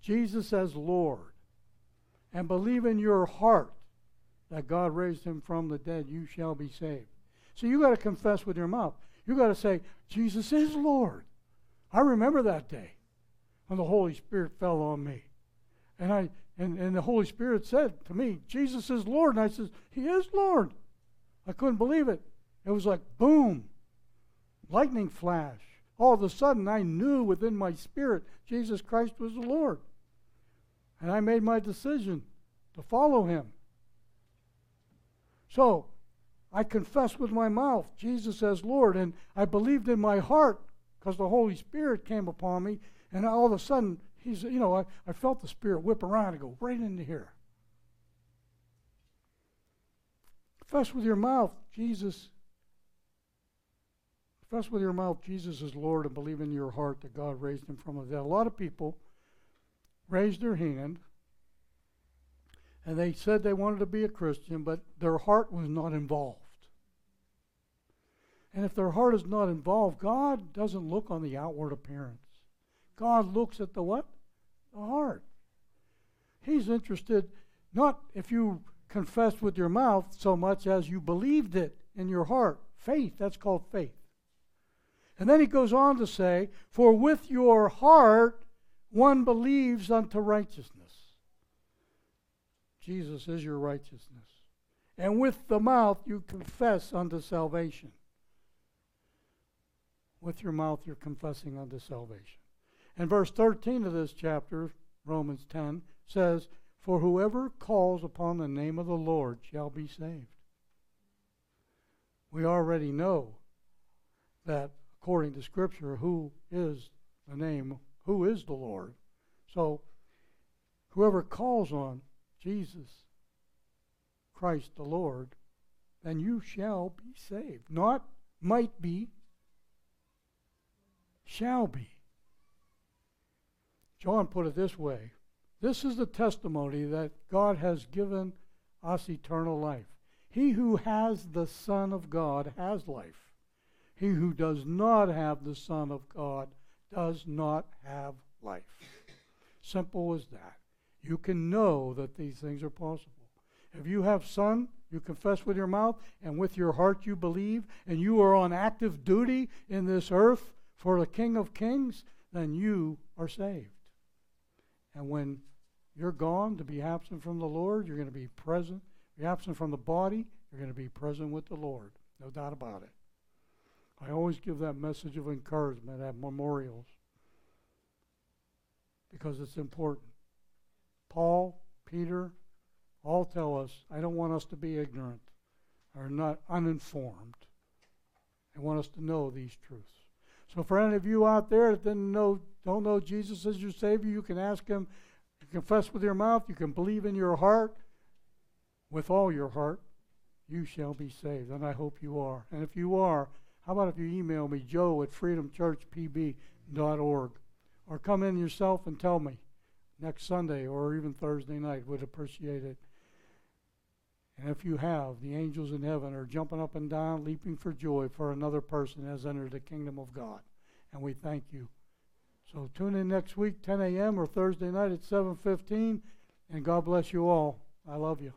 Jesus as Lord and believe in your heart that God raised him from the dead, you shall be saved. So you got to confess with your mouth. You got to say, Jesus is Lord. I remember that day when the Holy Spirit fell on me. And I and, and the Holy Spirit said to me, Jesus is Lord. And I said, He is Lord. I couldn't believe it. It was like boom, lightning flash. All of a sudden, I knew within my spirit Jesus Christ was the Lord. And I made my decision to follow him. So, I confessed with my mouth Jesus as Lord, and I believed in my heart because the Holy Spirit came upon me, and all of a sudden, he's, you know, I, I felt the Spirit whip around and go right into here. Confess with your mouth, Jesus. Confess with your mouth, Jesus is Lord, and believe in your heart that God raised him from the dead. A lot of people raised their hand and they said they wanted to be a Christian, but their heart was not involved. And if their heart is not involved, God doesn't look on the outward appearance. God looks at the what? The heart. He's interested not if you confessed with your mouth so much as you believed it in your heart. Faith, that's called faith. And then he goes on to say, For with your heart one believes unto righteousness. Jesus is your righteousness. And with the mouth you confess unto salvation. With your mouth you're confessing unto salvation. And verse 13 of this chapter, Romans 10, says, For whoever calls upon the name of the Lord shall be saved. We already know that according to Scripture, who is the name, who is the Lord. So whoever calls on Jesus Christ the Lord, then you shall be saved. Not might be, shall be. John put it this way This is the testimony that God has given us eternal life. He who has the Son of God has life. He who does not have the Son of God does not have life. Simple as that you can know that these things are possible. If you have Son, you confess with your mouth, and with your heart you believe, and you are on active duty in this earth for the King of Kings, then you are saved. And when you're gone to be absent from the Lord, you're going to be present. Be absent from the body, you're going to be present with the Lord. No doubt about it. I always give that message of encouragement at memorials because it's important. Paul, Peter, all tell us, I don't want us to be ignorant or not uninformed. I want us to know these truths. So for any of you out there that didn't know, don't know Jesus as your Savior, you can ask Him, confess with your mouth, you can believe in your heart, with all your heart, you shall be saved. And I hope you are. And if you are, how about if you email me, joe at freedomchurchpb.org, or come in yourself and tell me next Sunday or even Thursday night. Would appreciate it. And if you have, the angels in heaven are jumping up and down, leaping for joy for another person has entered the kingdom of God. And we thank you. So tune in next week, 10 a.m. or Thursday night at 7:15, and God bless you all. I love you.